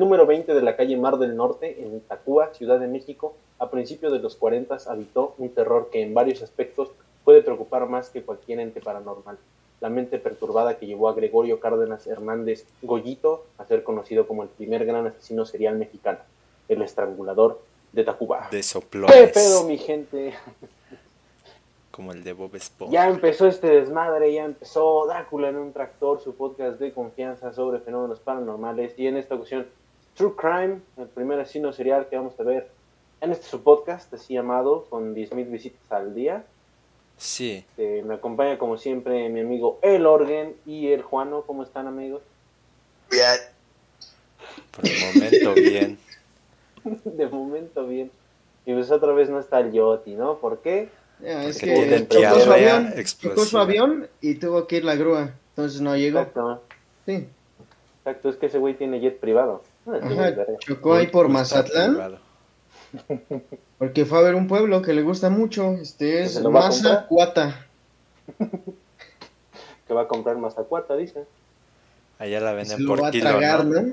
el número 20 de la calle Mar del Norte, en Tacuba, Ciudad de México, a principios de los 40 habitó un terror que en varios aspectos puede preocupar más que cualquier ente paranormal. La mente perturbada que llevó a Gregorio Cárdenas Hernández Goyito a ser conocido como el primer gran asesino serial mexicano, el estrangulador de Tacuba. De soplones. ¿Qué pedo, mi gente? Como el de Bob Esponja. Ya empezó este desmadre, ya empezó Drácula en un tractor, su podcast de confianza sobre fenómenos paranormales. Y en esta ocasión, True Crime, el primer asesino serial que vamos a ver en este su podcast, así llamado, con 10.000 visitas al día. Sí. Eh, me acompaña como siempre mi amigo El Orgen y el Juano. ¿Cómo están, amigos? Bien. Por el momento, bien. de momento, bien. Y pues otra vez no está el Yoti, ¿no? ¿Por qué? Ya, es Porque que chocó su, avión, chocó su avión y tuvo que ir la grúa. Entonces no llegó. Exacto, Sí. exacto. Es que ese güey tiene jet privado. Ah, Ajá, chocó ahí por Mazatlán porque fue a ver un pueblo que le gusta mucho. Este es ¿Se lo va Mazacuata. Que va a comprar mazacuata, dice. Allá la Se venden va por a kilo, tragar, ¿no? ¿no?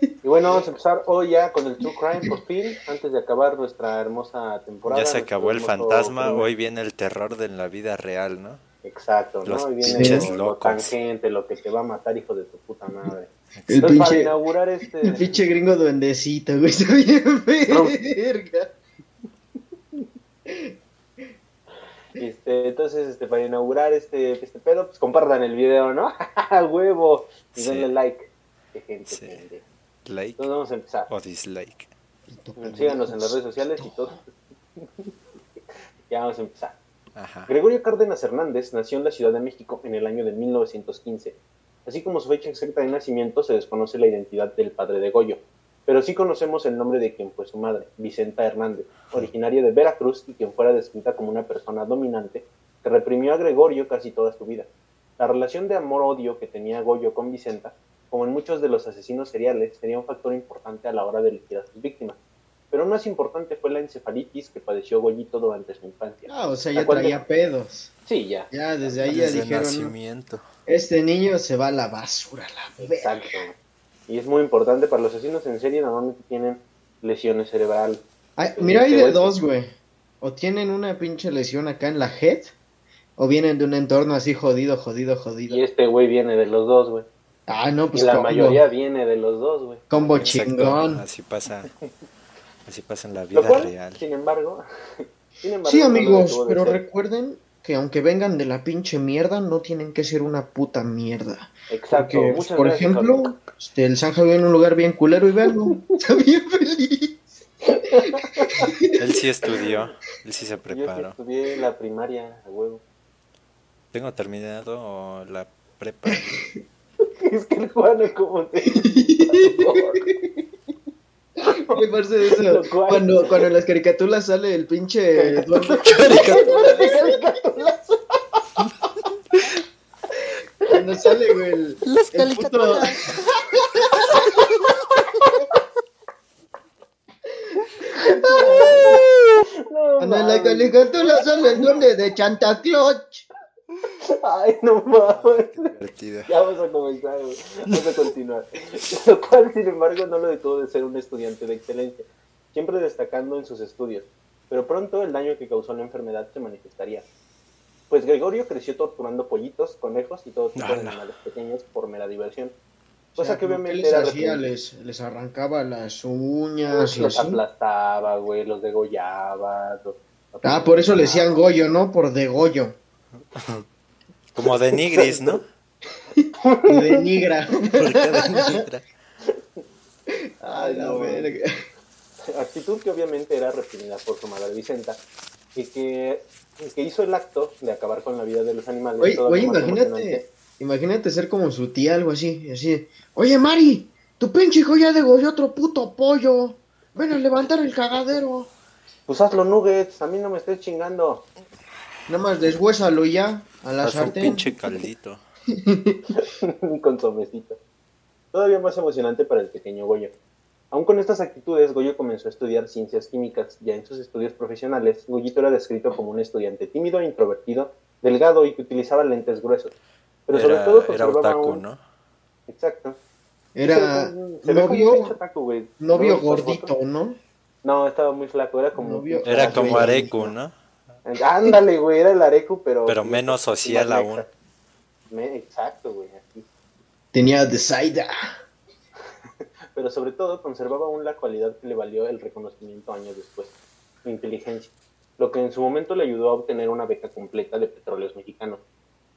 Y bueno, vamos a empezar hoy ya con el True Crime por fin, antes de acabar nuestra hermosa temporada. Ya se acabó el fantasma, primer- hoy viene el terror de la vida real, ¿no? Exacto, Los ¿no? Y viene lo, tangente, lo que te va a matar, hijo de tu puta madre. El Entonces, para pinche, inaugurar este... el pinche gringo duendecito, güey. Está bien verga. Este, entonces, este, para inaugurar este, este pedo, pues compartan el video, ¿no? ¡A huevo! Y Sí. denle like. Qué gente, Sí. Like Entonces vamos a empezar. o dislike. Síganos en las redes sociales y todo. ya vamos a empezar. Ajá. Gregorio Cárdenas Hernández nació en la Ciudad de México en el año de 1915. Así como su fecha exacta de nacimiento, se desconoce la identidad del padre de Goyo, pero sí conocemos el nombre de quien fue su madre, Vicenta Hernández, originaria de Veracruz y quien fuera descrita como una persona dominante que reprimió a Gregorio casi toda su vida. La relación de amor-odio que tenía Goyo con Vicenta, como en muchos de los asesinos seriales, sería un factor importante a la hora de elegir a sus víctimas. Pero más importante fue la encefalitis que padeció Goyito durante su infancia. Ah, o sea, ¿De ya traía pedos. Sí, ya. Ya desde ahí ya dijeron, nacimiento. este niño se va a la basura, la verga. Exacto. Y es muy importante para los asesinos en serie, normalmente tienen lesiones cerebrales. Ay, Sí, mira, hay este de dos, güey. O tienen una pinche lesión acá en la head, o vienen de un entorno así jodido, jodido, jodido. Y este güey viene de los dos, güey. Ah, no, Y pues la combo, mayoría viene de los dos, güey. combo Exacto, chingón. Así pasa. Así pasa en la vida cual, real. sin embargo, sin embargo, Sí, amigos, pero ser. recuerden que aunque vengan de la pinche mierda, no tienen que ser una puta mierda. Exacto. Porque, Muchas por gracias, ejemplo, este, el Sanja vive en un lugar bien culero y veanlo. Está bien feliz. Él sí estudió, él sí se Yo sí preparó. estudié la primaria, a huevo. Tengo terminado la prepa. es que el Juan es como te... Me parece de eso. Cuando, cuando en las caricaturas sale el pinche duende. Cuando sale, güey, el, Las el puto... No, Cuando en la mames. caricatura sale el duende de Chantacloch. Ay, no mames. Divertida. Ya vamos a comenzar, güey. Vamos a continuar. Lo cual, sin embargo, no lo detuvo de ser un estudiante de excelencia, siempre destacando en sus estudios. Pero pronto el daño que causó la enfermedad se manifestaría. Pues Gregorio creció torturando pollitos, conejos y todo tipo de animales pequeños por mera diversión. O Cosa sea, que ¿qué obviamente les era hacía? Les, les arrancaba las uñas y los así. aplastaba, güey, los degollaba. los- Ah, por eso le decían Goyo, ¿no? Por degollo. Como de Nigris, ¿no? Y denigra. Porque de Nigra. Ay, la no. verga. actitud que obviamente era reprimida por su madre Vicenta y que, hizo el acto de acabar con la vida de los animales. Oye, imagínate, imagínate ser como su tía, algo así, así. Oye, Mari, tu pinche hijo ya degolló otro puto pollo. Ven a levantar el cagadero. Pues hazlo nuggets, a mí no me estés chingando. Nada más deshuésalo ya a la Haz un sartén. pinche caldito. con somecito. Todavía más emocionante para el pequeño Goyo. Aún con estas actitudes, Goyo comenzó a estudiar ciencias químicas. Ya en sus estudios profesionales, Goyito era descrito como un estudiante tímido introvertido, delgado y que utilizaba lentes gruesos. Pero sobre Era, todo que era otaku, un- ¿no? Exacto. Era Se ve como un pinche novio, taco, güey. novio gordito. ¿no? No, estaba muy flaco, era como... Novio- Era como. Areku, ¿no? Ándale, güey, era el Arecu, pero... Pero menos social aún. Me- Exacto, güey, así. Tenía de Saida. Pero sobre todo conservaba aún la cualidad que le valió el reconocimiento años después, la inteligencia, lo que en su momento le ayudó a obtener una beca completa de petróleos mexicanos.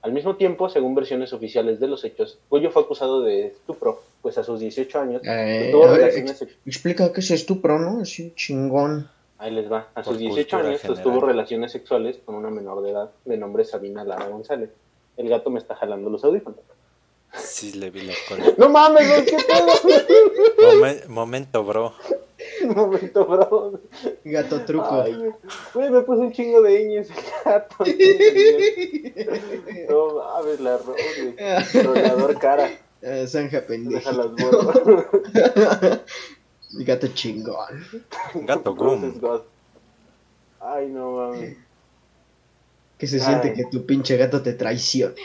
Al mismo tiempo, según versiones oficiales de los hechos, Goyo fue acusado de estupro, pues a sus 18 años Eh, tuvo a ver, ex- explica qué es estupro, ¿no? Así chingón. Ahí les va. A sus 18 cultura años general. sostuvo relaciones sexuales con una menor de edad de nombre Sabina Lara González. El gato me está jalando los audífonos. Sí, le vi la cola. ¡No mames, güey! ¿Qué pedo? Momen- momento, bro. Momento, bro. Gato truco. Ay, güey. Me puso un chingo de ñes el gato. No mames, la ro, güey. Roleador cara. Eh, Zanja pendejo. Deja las. Gato chingón. Gato. God. Ay, no mames. Que se siente que tu pinche gato te traicione.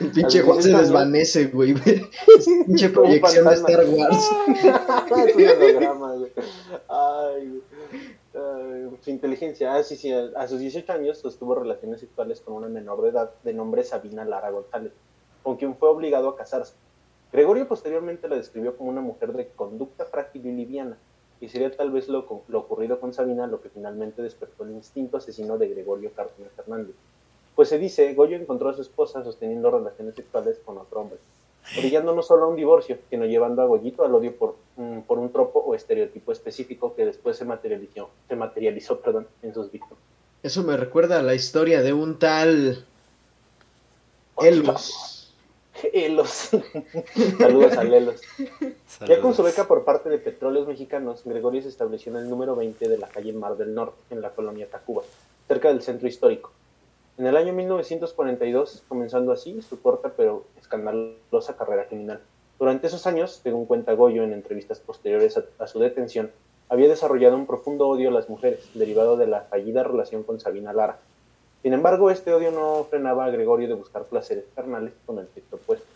El pinche Juan se es, desvanece, güey. Pinche proyección de. Star Wars. es un holograma, güey. Ay, güey. Ay, su inteligencia, ah, sí, sí, a, a sus 18 años sostuvo relaciones sexuales con una menor de edad de nombre Sabina Lara González, con quien fue obligado a casarse. Gregorio posteriormente la describió como una mujer de conducta frágil y liviana, y sería tal vez lo, lo ocurrido con Sabina lo que finalmente despertó el instinto asesino de Gregorio Cárdenas Fernández. Pues se dice, Goyo encontró a su esposa sosteniendo relaciones sexuales con otro hombre, orillando no solo a un divorcio, sino llevando a Goyito al odio por, mm, por un tropo o estereotipo específico que después se materializó, en sus víctimas. Eso me recuerda a la historia de un tal Elos. Elos. Saludos a Lelos. Ya con su beca por parte de Petróleos Mexicanos, Gregorio se estableció en el número 20 de la calle Mar del Norte, en la colonia Tacuba, cerca del centro histórico. En el año 1942, comenzando así su corta pero escandalosa carrera criminal. Durante esos años, según cuenta Goyo en entrevistas posteriores a, a su detención, había desarrollado un profundo odio a las mujeres, derivado de la fallida relación con Sabina Lara. Sin embargo, este odio no frenaba a Gregorio de buscar placeres carnales con el sexo opuesto.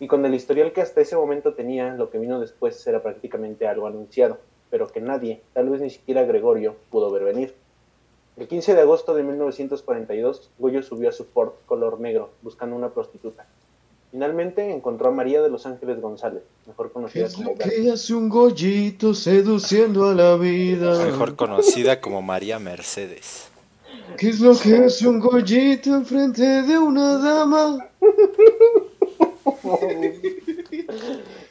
Y con el historial que hasta ese momento tenía, lo que vino después era prácticamente algo anunciado, pero que nadie, tal vez ni siquiera Gregorio, pudo ver venir. El 15 de agosto de 1942, Goyo subió a su Ford color negro buscando una prostituta. Finalmente encontró a María de los Ángeles González, mejor ¿Qué conocida es como lo Berta. que hace un gollito seduciendo a la vida? Mejor conocida como María Mercedes. ¿Qué es lo que hace un gollito enfrente de una dama?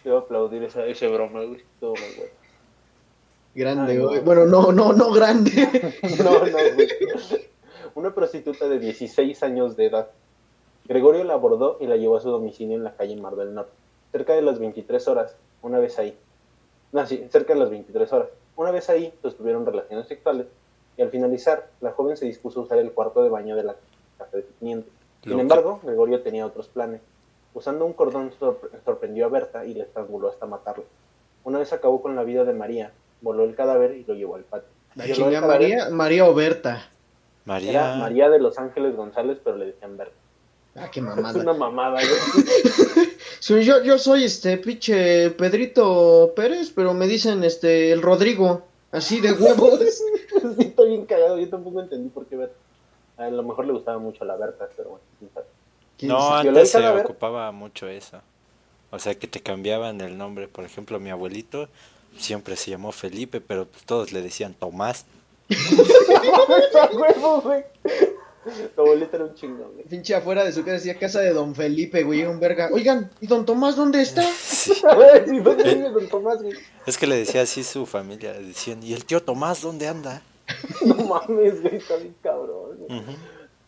Debo aplaudir esa, ese broma, güey. Grande, Ay, no. güey. Bueno, no, no, no grande. No, no, güey. Una prostituta de 16 años de edad. Gregorio la abordó y la llevó a su domicilio en la calle Mar del Norte. Cerca de las 23 horas, una vez ahí. No, sí, cerca de las 23 horas. Una vez ahí, sostuvieron relaciones sexuales y al finalizar, la joven se dispuso a usar el cuarto de baño de la casa de su cliente. Sin embargo, Gregorio tenía otros planes. Usando un cordón sorpre- sorprendió a Berta y la estranguló hasta matarla. Una vez acabó con la vida de María, voló el cadáver y lo llevó al patio. La. María, María Oberta. María. Era María de los Ángeles González, pero le decían Berta. Ah, qué Es una mamada. mamada, güey. Sí, yo, yo soy este pinche Pedrito Pérez, pero me dicen este el Rodrigo. Así de huevos. Bien cagado. Yo tampoco entendí por qué Berta. A lo mejor le gustaba mucho la Berta, pero bueno. quién sabe. ¿Quién No, antes se ocupaba mucho eso. O sea, que te cambiaban el nombre. Por ejemplo, mi abuelito siempre se llamó Felipe, pero pues todos le decían Tomás. Tu abuelita era un chingón, güey. Pinche afuera de su casa decía casa de Don Felipe, güey, un verga. Oigan, ¿y Don Tomás dónde está? Sí. A ver, si no vive don Tomás, güey. Es que le decía así su familia. le Decían, ¿y el tío Tomás dónde anda? No mames, güey, está bien cabrón. güey. Ujú.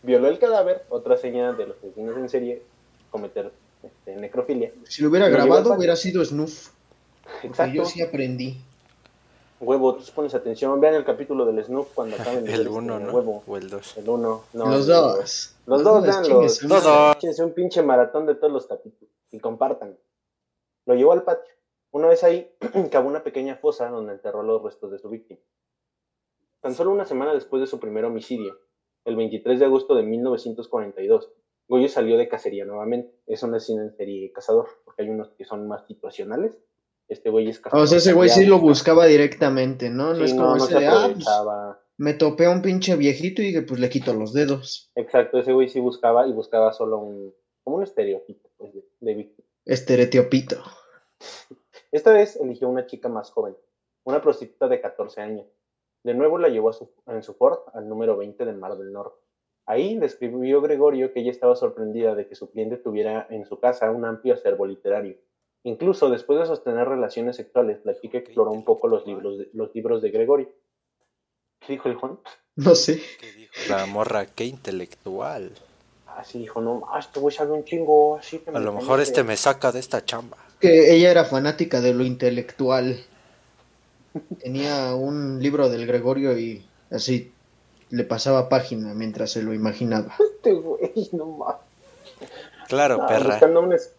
Violó el cadáver, otra señal de los asesinos en serie, cometer este, necrofilia. Si lo hubiera Lo grabado hubiera sido Snuff. Porque Exacto. yo sí aprendí. Huevo, tú pones atención. Vean el capítulo del Snoop cuando acaben El este, uno, ¿no? Huevo. O el dos. El uno. No, Los el- dos. Los dos, su Los madre. dos. Échense un pinche maratón de todos los capítulos y compartan. Lo llevó al patio. Una vez ahí, cavó una pequeña fosa donde enterró los restos de su víctima. Tan solo una semana después de su primer homicidio, el 23 de agosto de 1942, Goyo salió de cacería nuevamente. Es un asesino en serie cazador, porque hay unos que son más situacionales. Este güey es cazador. O sea, ese güey sí lo buscaba directamente, ¿no? No Sí, es no, como no ese se de, ah, pues, me topé a un pinche viejito y dije, pues le quito los dedos. Exacto, ese güey sí buscaba y buscaba solo un, como un estereotipo pues, de, víctima. Estereotiopito. Esta vez eligió una chica más joven, una prostituta de 14 años. De nuevo la llevó a su- en su Ford al número 20 del Mar del Norte. Ahí describió Gregorio que ella estaba sorprendida de que su cliente tuviera en su casa un amplio acervo literario. Incluso después de sostener relaciones sexuales, la chica exploró un poco los libros de, los libros de Gregorio. ¿Qué dijo el Juan? No sé. ¿Qué dijo? La morra, qué intelectual. Así dijo, no, ah, este güey sabe un chingo, así que A me lo mejor conoce". este me saca de esta chamba. Que ella era fanática de lo intelectual. Tenía un libro del Gregorio y así le pasaba página mientras se lo imaginaba. Este güey, no. Claro, Ah, perra. Buscando un, es-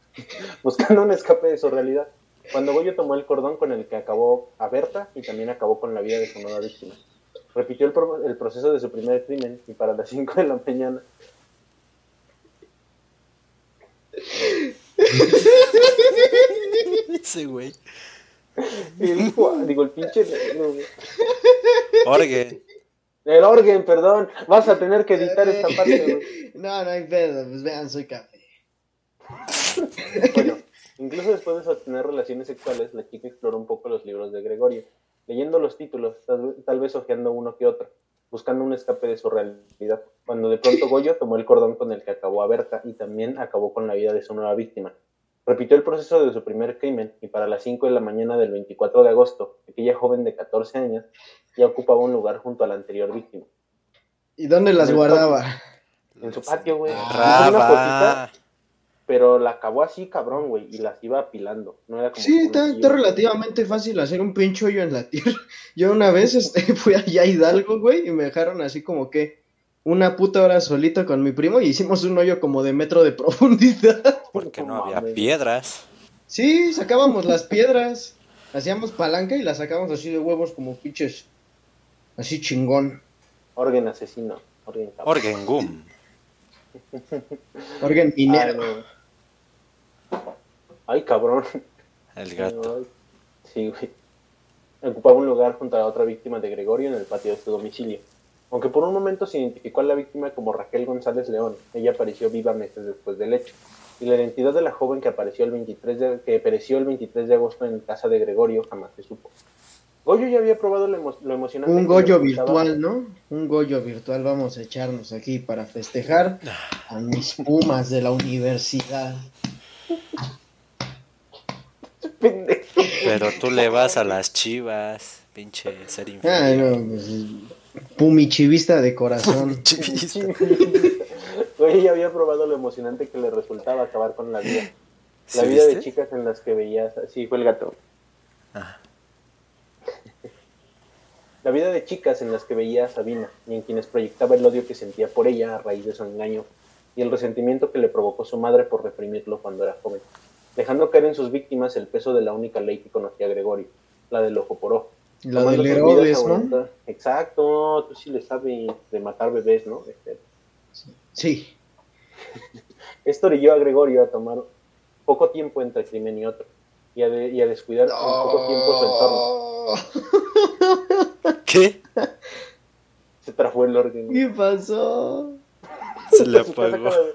buscando un escape de su realidad. Cuando Goyo tomó el cordón con el que acabó a Berta y también acabó con la vida de su nueva víctima. Repitió el, pro- el proceso de su primer crimen y para las 5 de la mañana Ese güey. y dijo, ah, digo, el pinche... no, Orgue. el Orgen, perdón, vas a tener que editar esta parte. No, no hay pedo, pues vean, soy café. Bueno, incluso después de sostener relaciones sexuales, la chica exploró un poco los libros de Gregorio, leyendo los títulos, tal, vez- tal vez hojeando uno que otro, buscando un escape de su realidad. Cuando de pronto Goyo tomó el cordón con el que acabó a Berta y también acabó con la vida de su nueva víctima. Repitió el proceso de su primer crimen y para las 5 de la mañana del 24 de agosto, aquella joven de 14 años ya ocupaba un lugar junto a la anterior víctima. ¿Y dónde las En guardaba? En su patio, güey. Raba. Pero la acabó así, cabrón, güey, y las iba apilando. No era como Sí, está, está relativamente fácil hacer un pinche hoyo en la tierra. Yo una vez este, fui allá a Hidalgo, güey, y me dejaron así como que una puta hora solito con mi primo y hicimos un hoyo como de metro de profundidad. Porque no había piedras. Sí, sacábamos las piedras, hacíamos palanca y las sacábamos así de huevos como pinches, así chingón. Orgen asesino. Orgen cabrón. Orgengum. Organ Ay, minero. no. Ay, cabrón. El gato. Ay. Sí, güey. Ocupaba un lugar junto a la otra víctima de Gregorio en el patio de su domicilio. Aunque por un momento se identificó a la víctima como Raquel González León, ella apareció viva meses después del hecho. Y la identidad de la joven que apareció el 23 de, que pereció el 23 de agosto en casa de Gregorio jamás se supo. Goyo ya había probado lo, emo- lo emocionante. Un goyo virtual, ¿no? Un goyo virtual vamos a echarnos aquí para festejar a mis pumas de la universidad. Pendejo. Pero tú le vas a las chivas. Pinche ser Ah, inferior. no, pues, pumichivista de corazón. Chivista. Güey, ya había probado lo emocionante que le resultaba acabar con la vida. La ¿Sí vida de chicas en las que veías, sí, fue el gato. Ah. La vida de chicas en las que veía a Sabina y en quienes proyectaba el odio que sentía por ella a raíz de su engaño y el resentimiento que le provocó su madre por reprimirlo cuando era joven, dejando caer en sus víctimas el peso de la única ley que conocía Gregorio, la del ojo por ojo. La del Herodes, ¿no? Exacto, tú sí le sabes de matar bebés, ¿no? Este, Sí. Esto orilló a Gregorio a tomar poco tiempo entre crimen y otro, y a, de- y a descuidar en poco tiempo su entorno. ¿Qué? Se trafó el orden. ¿Qué pasó? Se le Pues su, apagó. cada, vez-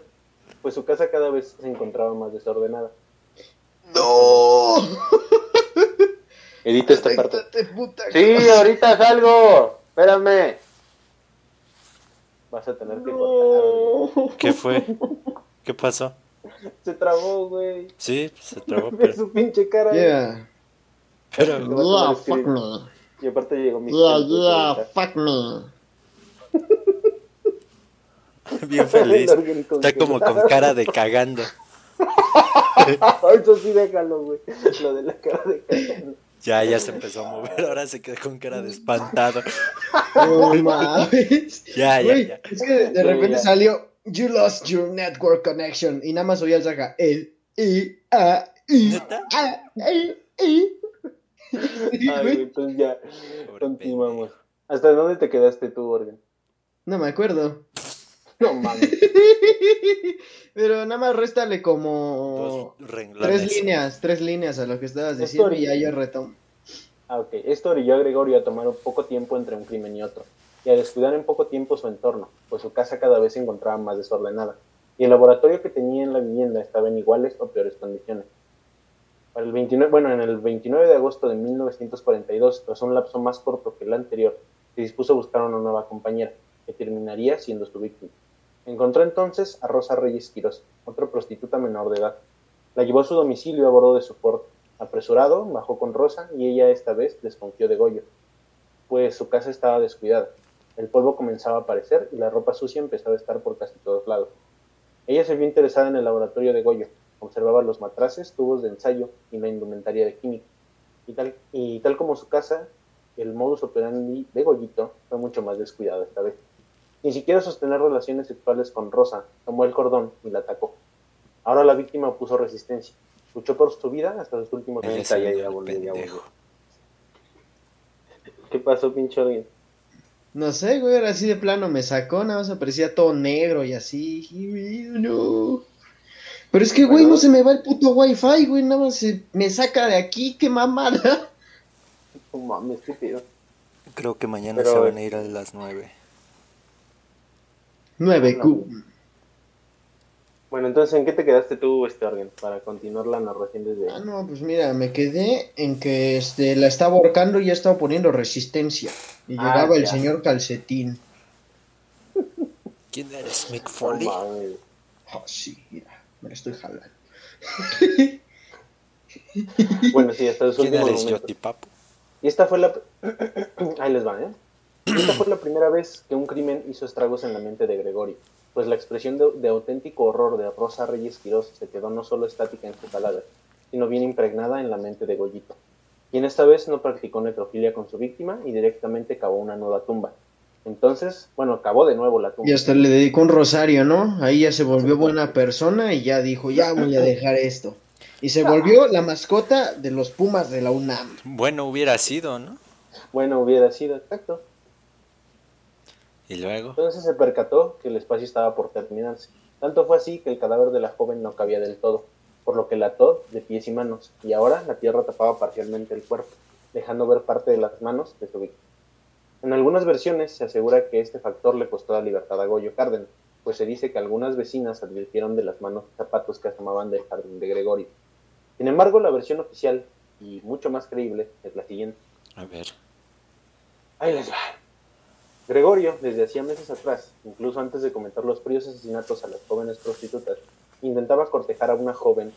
pues su casa cada vez se encontraba más desordenada. ¡No! Edita esta parte. Sí, ahorita salgo. Espérame. Vas a tener que cortar. ¿Qué fue? ¿Qué pasó? Se trabó, güey. Sí, pues se trabó, Ve pero, su pinche cara. Yeah. pero fuck me. Y aparte llegó mi Yeah, tiempo, yeah, ahorita. fuck me. bien feliz. Está como con cara de cagando. Eso sí, déjalo, güey. Lo de la cara de cagando. Ya, ya se empezó a mover, ahora se quedó con cara de espantado. No mames. Ya, ya, ya. es que de repente salió You lost your network connection y nada más oía el saca el I A I ¿Neta? A I I. Ay, entonces ya continuamos. ¿Hasta dónde te quedaste tú, Organ? No me acuerdo. No mames. Pero nada más réstale como tres líneas, tres líneas a lo que estabas Esto diciendo y ahorita- ya yo retomo. Ah, ok. Esto orilló a Gregorio a tomar un poco tiempo entre un crimen y otro, y a descuidar en poco tiempo su entorno, pues su casa cada vez se encontraba más desordenada, y el laboratorio que tenía en la vivienda estaba en iguales o peores condiciones. Para el 29, bueno, en el 29 de agosto de 1942, tras un lapso más corto que el anterior, se dispuso a buscar una nueva compañera, que terminaría siendo su víctima. Encontró entonces a Rosa Reyes Quirós, otra prostituta menor de edad. La llevó a su domicilio a bordo de su Ford. Apresurado, bajó con Rosa y ella esta vez desconfió de Goyo, pues su casa estaba descuidada. El polvo comenzaba a aparecer y la ropa sucia empezaba a estar por casi todos lados. Ella se vio interesada en el laboratorio de Goyo, observaba los matraces, tubos de ensayo y la indumentaria de química. Y tal, y tal como su casa, el modus operandi de Goyito fue mucho más descuidado esta vez. Ni siquiera sostener relaciones sexuales con Rosa, tomó el cordón y la atacó. Ahora la víctima opuso resistencia. Luchó por su vida hasta los últimos minutos. Ya, volvió. ¿Qué pasó, pinche alguien? No sé, güey, era así de plano, me sacó, nada más aparecía todo negro y así. y, no. Pero es que, güey, Bueno. no se me va el puto wifi, güey, nada más se me saca de aquí, qué mamada. No mames, estúpido. Creo que mañana Pero- se van a ir a las 9. 9Q. Bueno, entonces, ¿en qué te quedaste tú, este orden? Para continuar la narración desde... Ah, no, pues mira, me quedé en que este, la estaba ahorcando y ya estaba poniendo resistencia. Y Ah, llegaba el señor calcetín. ¿Quién eres, Mick Foley? Ah, sí, mira, me la estoy jalando. Bueno, sí, hasta los ¿Quién últimos eres. Yoti Papu? Y esta fue la... Ahí les va, ¿eh? Esta fue la primera vez que un crimen hizo estragos en la mente de Gregorio, pues la expresión de, de auténtico horror de Rosa Reyes Quirós se quedó no solo estática en su cadáver, sino bien impregnada en la mente de Goyito, quien esta vez no practicó necrofilia con su víctima y directamente cavó una nueva tumba. Entonces, bueno, cavó de nuevo la tumba. Y hasta le dedicó un rosario, ¿no? Ahí ya se volvió buena persona y ya dijo, ya voy a dejar esto. Y se volvió la mascota de los Pumas de la UNAM. Bueno, hubiera sido, ¿no? Bueno, hubiera sido exacto. Y luego, Entonces se percató que el espacio estaba por terminarse. Tanto fue así que el cadáver de la joven no cabía del todo, por lo que la ató de pies y manos, y ahora la tierra tapaba parcialmente el cuerpo, dejando ver parte de las manos de su víctima. En algunas versiones se asegura que este factor le costó la libertad a Goyo Cárdenas, pues se dice que algunas vecinas advirtieron de las manos y zapatos que asomaban del jardín de Gregorio. Sin embargo, la versión oficial, y mucho más creíble, es la siguiente. a ver. Ahí les va. Gregorio, desde hacía meses atrás, incluso antes de cometer los fríos asesinatos a las jóvenes prostitutas, intentaba cortejar a una joven,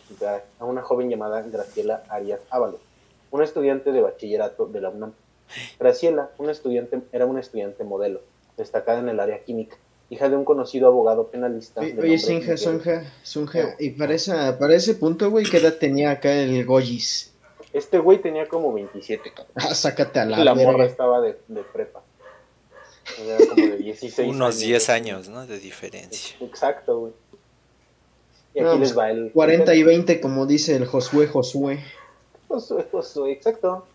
a una joven llamada Graciela Arias Ábalos, una estudiante de bachillerato de la UNAM. Graciela, una estudiante, era una estudiante modelo, destacada en el área química, hija de un conocido abogado penalista. Oye, Sinja, Sonja, Sonja, y para, esa, para ese punto, güey, ¿qué edad tenía acá el Goyis? Este güey tenía como 27, cabrón. Ah, sácate a la, Y la morra estaba de, de prepa. Era como de 16 Unos 10 así. años, ¿no? De diferencia. Exacto, güey. Y aquí pues, les va el. 40 y 20, como dice el Josué Josué. Josué, Josué, exacto.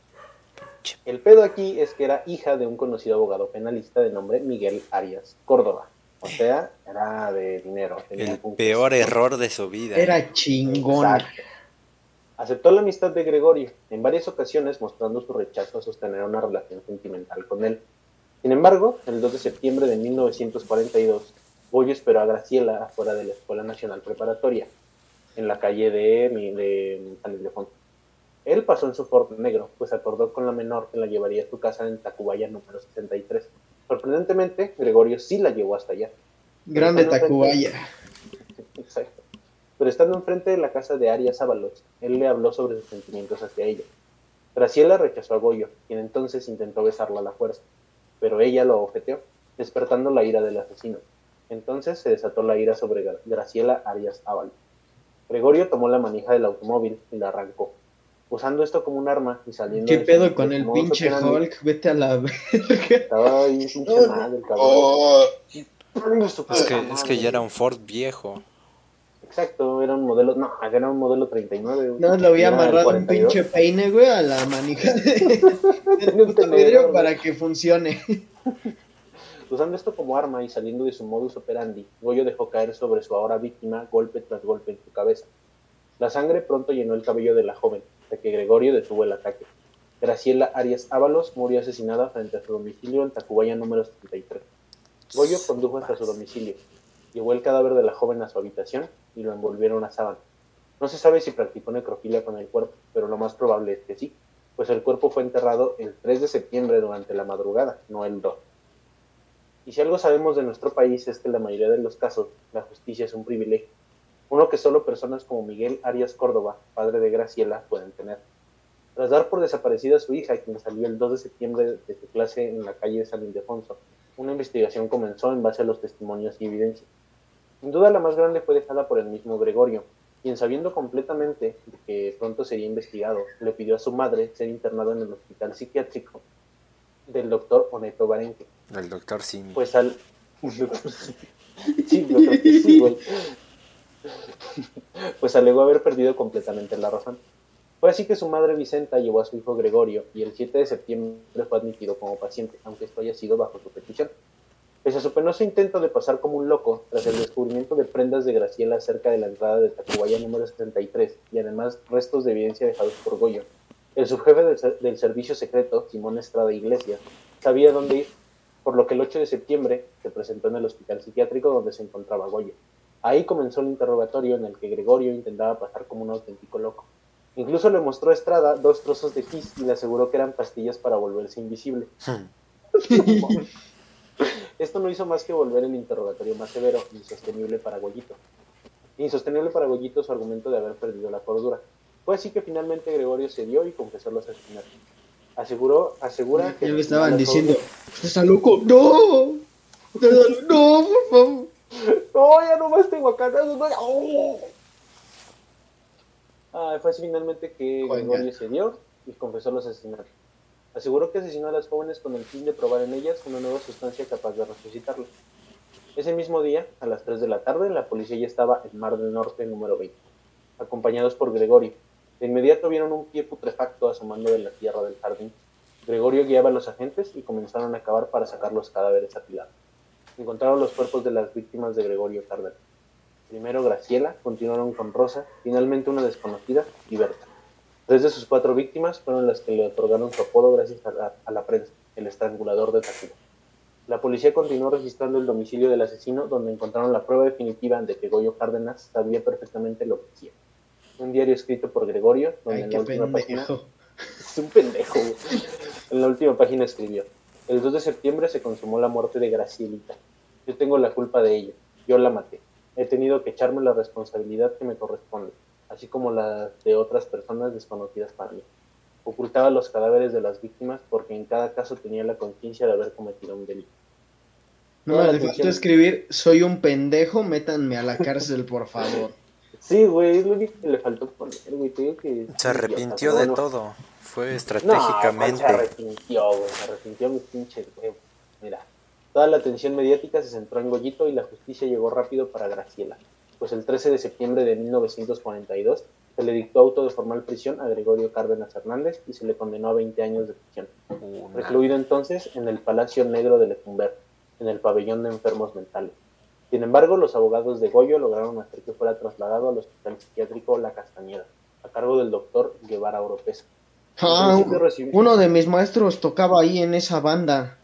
El pedo aquí es que era hija de un conocido abogado penalista de nombre Miguel Arias Córdoba. O sea, era de dinero. tenía El peor error de su vida. Era chingón. Exacto. Aceptó la amistad de Gregorio, en varias ocasiones mostrando su rechazo a sostener una relación sentimental con él. Sin embargo, el 2 de septiembre de 1942, Goyo esperó a Graciela afuera de la Escuela Nacional Preparatoria, en la calle de, San Ildefonso. Él pasó en su Ford negro, pues acordó con la menor que la llevaría a su casa en Tacubaya número 63. Sorprendentemente, Gregorio sí la llevó hasta allá. Grande Tacubaya. Exacto. Pero estando enfrente de la casa de Arias Ábalos, él le habló sobre sus sentimientos hacia ella. Graciela rechazó a Goyo, quien entonces intentó besarla a la fuerza, pero ella lo objeteó, despertando la ira del asesino. Entonces se desató la ira sobre Gra- Graciela Arias Ábalos. Gregorio tomó la manija del automóvil y la arrancó, usando esto como un arma y saliendo ¿Qué pedo con el pinche. Hulk? Vete a la verga. Estaba ahí pinche madre, el cabrón. Oh, Es que, es que ya era un Ford viejo. Exacto, era un modelo, no, era un modelo 39. güey. no, le había amarrado un 42. pinche peine, güey, a la manija de- del vidrio para que funcione. Usando esto como arma y saliendo de su modus operandi, Goyo dejó caer sobre su ahora víctima golpe tras golpe en su cabeza. La sangre pronto llenó el cabello de la joven, hasta que Gregorio detuvo el ataque. Graciela Arias Ábalos murió asesinada frente a su domicilio en Tacubaya número 73. Goyo condujo hasta su domicilio, llevó el cadáver de la joven a su habitación y lo envolvieron en una sábana. No se sabe si practicó necrofilia con el cuerpo, pero lo más probable es que sí, pues el cuerpo fue enterrado el 3 de septiembre durante la madrugada, no el 2. Y si algo sabemos de nuestro país es que en la mayoría de los casos la justicia es un privilegio, uno que solo personas como Miguel Arias Córdoba, padre de Graciela, pueden tener. Tras dar por desaparecida a su hija, quien salió el 2 de septiembre de su clase en la calle de San Ildefonso, una investigación comenzó en base a los testimonios y evidencias. Sin duda la más grande fue dejada por el mismo Gregorio, quien sabiendo completamente que pronto sería investigado, le pidió a su madre ser internado en el hospital psiquiátrico del doctor Oneto Barenque. El doctor Simi. Pues al... sí, sí, güey. Pues alegó haber perdido completamente la razón. Fue así que su madre Vicenta llevó a su hijo Gregorio y el 7 de septiembre fue admitido como paciente, aunque esto haya sido bajo su petición. Pese a su penoso intento de pasar como un loco, tras el descubrimiento de prendas de Graciela cerca de la entrada de Tacubaya número 73 y además restos de evidencia dejados por Goyo, el subjefe del, servicio secreto, Simón Estrada Iglesias, sabía dónde ir, por lo que el 8 de septiembre se presentó en el hospital psiquiátrico donde se encontraba Goyo. Ahí comenzó el interrogatorio en el que Gregorio intentaba pasar como un auténtico loco. Incluso le mostró a Estrada dos trozos de gis y le aseguró que eran pastillas para volverse invisible. Esto no hizo más que volver el interrogatorio más severo insostenible para Goyito. Insostenible para Goyito su argumento de haber perdido la cordura. Fue así que finalmente Gregorio cedió y confesó los asesinatos. Aseguró, asegura que... Ya me estaban diciendo, ¿estás loco? ¡No! ¡No, por favor! ¡No, ya nomás tengo acá! ¡No! Ah, fue así finalmente que Gregorio cedió y confesó los asesinatos. Aseguró que asesinó a las jóvenes con el fin de probar en ellas una nueva sustancia capaz de resucitarlas. Ese mismo día, a las 3 de la tarde, la policía ya estaba en Mar del Norte número 20, acompañados por Gregorio. De inmediato vieron un pie putrefacto asomando de la tierra del jardín. Gregorio guiaba a los agentes y comenzaron a cavar para sacar los cadáveres apilados. Encontraron los cuerpos de las víctimas de Gregorio Cárdenas. Primero Graciela, continuaron con Rosa, finalmente una desconocida y Berta. Tres de sus cuatro víctimas fueron las que le otorgaron su apodo gracias a la, prensa, el estrangulador de Tacuba. La policía continuó registrando el domicilio del asesino, donde encontraron la prueba definitiva de que Goyo Cárdenas sabía perfectamente lo que hacía. Un diario escrito por Gregorio, donde en la última página. Es un pendejo. En la última página escribió: El 2 de septiembre se consumó la muerte de Gracielita. Yo tengo la culpa de ello. Yo la maté. He tenido que echarme la responsabilidad que me corresponde así como la de otras personas desconocidas para mí. Ocultaba los cadáveres de las víctimas porque en cada caso tenía la conciencia de haber cometido un delito. No, le faltó escribir, soy un pendejo, métanme a la cárcel, por favor. Sí, güey, es lo único que le faltó poner, güey. que se arrepintió de todo. Fue estratégicamente. No, se arrepintió, güey. Se arrepintió mi pinche güey. Mira, toda la atención mediática se centró en Goyito y la justicia llegó rápido para Graciela pues el 13 de septiembre de 1942 se le dictó auto de formal prisión a Gregorio Cárdenas Hernández y se le condenó a 20 años de prisión. Recluido entonces en el Palacio Negro de Lecumber, en el pabellón de enfermos mentales. Sin embargo, los abogados de Goyo lograron hacer que fuera trasladado al Hospital Psiquiátrico La Castañeda, a cargo del doctor Guevara Oropesa. Ah, uno de mis maestros tocaba ahí en esa banda,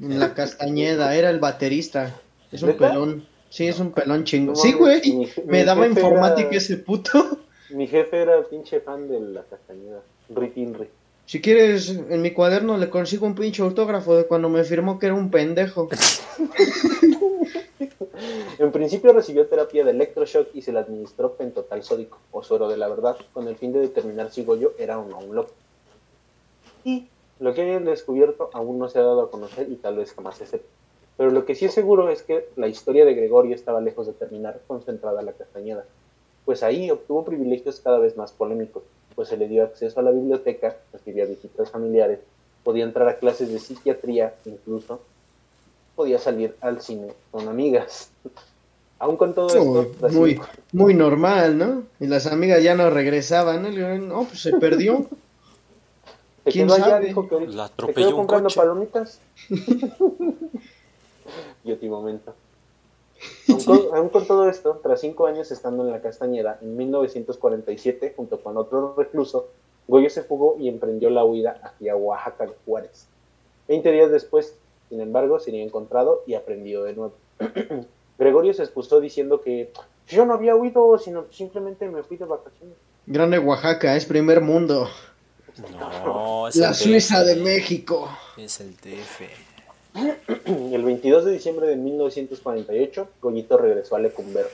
en La Castañeda, era el baterista. Es un pelón. Sí, es un pelón chingo. sí, güey. me daba informática ese puto. Mi jefe era pinche fan de la castañeda. Ritinri. Si quieres, en mi cuaderno le consigo un pinche autógrafo de cuando me firmó que era un pendejo. en principio recibió terapia de electroshock y se le administró pentotal sódico, o suero de la verdad, con el fin de determinar si Goyo era o no un loco. Y lo que hayan descubierto aún no se ha dado a conocer y tal vez jamás se sepa. Pero lo que sí es seguro es que la historia de Gregorio estaba lejos de terminar concentrada en la Castañeda, pues ahí obtuvo privilegios cada vez más polémicos, pues se le dio acceso a la biblioteca, recibía visitas familiares, podía entrar a clases de psiquiatría, incluso podía salir al cine con amigas. Aún con todo esto... Muy, muy normal, ¿no? Y las amigas ya no regresaban, ¿no? No, pues se perdió. ¿Quién sabe? Dijo que la comprando palomitas. momento. Aún con, aún con todo esto, tras cinco años estando en la Castañeda, en 1947, junto con otro recluso, Goyo se fugó y emprendió la huida hacia Oaxaca de Juárez. Veinte días después, sin embargo, sería encontrado y aprendido de nuevo. Gregorio se excusó diciendo que yo no había huido, sino simplemente me fui de vacaciones. Grande Oaxaca, es primer mundo. No, es La el Suiza de México. Es el DF. El 22 de diciembre de 1948, Goyito regresó a Lecumbero.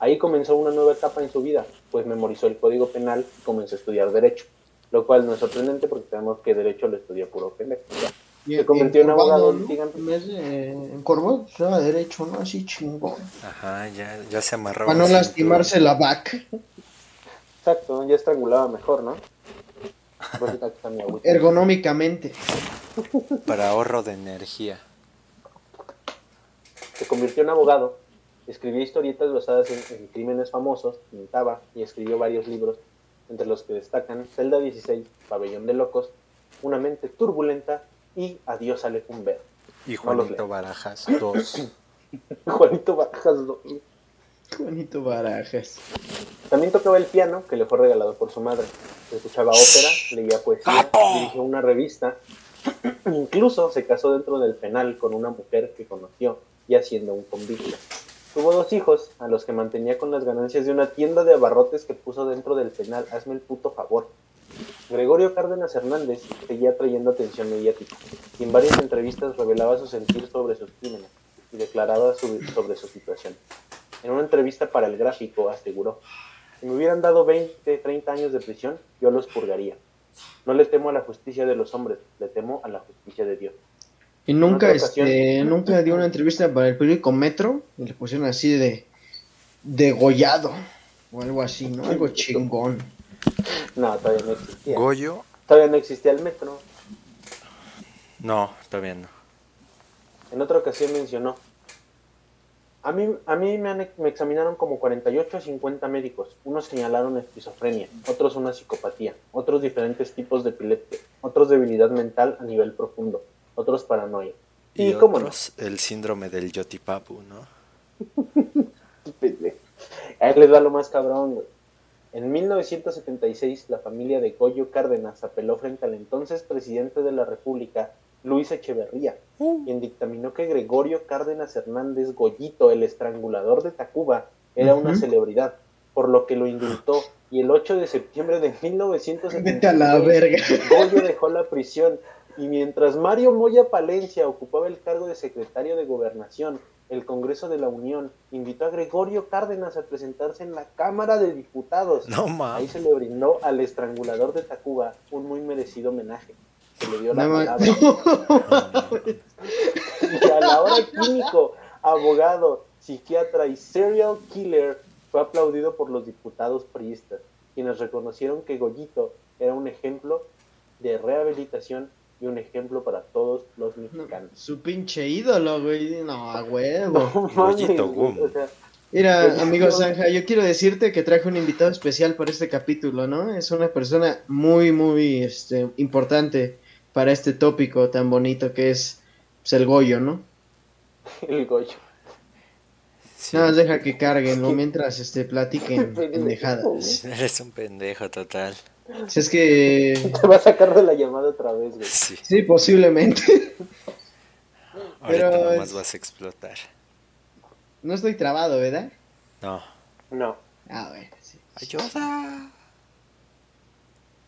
Ahí comenzó una nueva etapa en su vida, pues memorizó el Código Penal y comenzó a estudiar Derecho, lo cual no es sorprendente porque sabemos que Derecho lo estudia puro pendejo. Se convirtió en abogado ¿no? litigante. En vez de o sea, derecho, ¿no? Así chingón. Ajá, ya, ya se amarraba. Para no lastimarse la vaca. Exacto, ya estrangulaba mejor, ¿no? Ergonómicamente. Para ahorro de energía. Se convirtió en abogado. Escribía historietas basadas en, crímenes famosos, pintaba y escribió varios libros, entre los que destacan Celda 16, Pabellón de Locos, Una mente turbulenta y Adiós a Lecumber. Y Juanito Barajas 2. Juanito Barajas 2. Juanito Barajas. También tocaba el piano, que le fue regalado por su madre. Escuchaba ópera, leía poesía, dirigió una revista. Incluso se casó dentro del penal con una mujer que conoció, ya siendo un convicto. Tuvo dos hijos, a los que mantenía con las ganancias de una tienda de abarrotes que puso dentro del penal. Hazme el puto favor. Gregorio Cárdenas Hernández seguía atrayendo atención mediática y en varias entrevistas revelaba su sentir sobre sus crímenes y declaraba sobre su situación. En una entrevista para el gráfico aseguró, si me hubieran dado 20, 30 años de prisión, yo los purgaría. No le temo a la justicia de los hombres, le temo a la justicia de Dios. Y nunca, ocasión- este, nunca dio una entrevista para el periódico Metro y le pusieron así de degollado o algo así, ¿no? Algo chingón. No, todavía no existía. Goyo. Todavía no existía el metro. No, todavía no. En otra ocasión mencionó, a mí, a mí me, han- me examinaron como 48 a 50 médicos. Unos señalaron esquizofrenia, otros una psicopatía, otros diferentes tipos de epilepsia, otros debilidad mental a nivel profundo, otros paranoia. Y, Y, cómo no, otros, el síndrome del Yotipapu, ¿no? Ahí les va lo más cabrón, güey. En 1976, la familia de Goyo Cárdenas apeló frente al entonces presidente de la República, Luis Echeverría, quien dictaminó que Gregorio Cárdenas Hernández Goyito, el estrangulador de Tacuba, era una celebridad, por lo que lo indultó. Y el 8 de septiembre de 1976, Vete a la verga. Goyo dejó la prisión y mientras Mario Moya Palencia ocupaba el cargo de secretario de Gobernación, el Congreso de la Unión invitó a Gregorio Cárdenas a presentarse en la Cámara de Diputados. No Ahí se le brindó al estrangulador de Tacuba un muy merecido homenaje. Se le dio la No, palabra. Y a la hora químico, abogado, psiquiatra y serial killer fue aplaudido por los diputados priistas, quienes reconocieron que Goyito era un ejemplo de rehabilitación y un ejemplo para todos los mexicanos. Su pinche ídolo, güey. No, a huevo. No Goyito güey, Gum. o sea, Mira, Pues, amigo no. Zanja, yo quiero decirte que traje un invitado especial para este capítulo, ¿no? Es una persona muy, muy este, importante para este tópico tan bonito que es pues, el Goyo, ¿no? el Goyo. Sí. Nada más deja que carguen, ¿no? Mientras este, platiquen pendejadas. Eres un pendejo total. Si es que... Te va a sacar de la llamada otra vez, güey. Sí. Sí, posiblemente. Ahorita Pero nomás vas a explotar. No estoy trabado, ¿verdad? No. No, Ah, bueno, sí. Ayuda.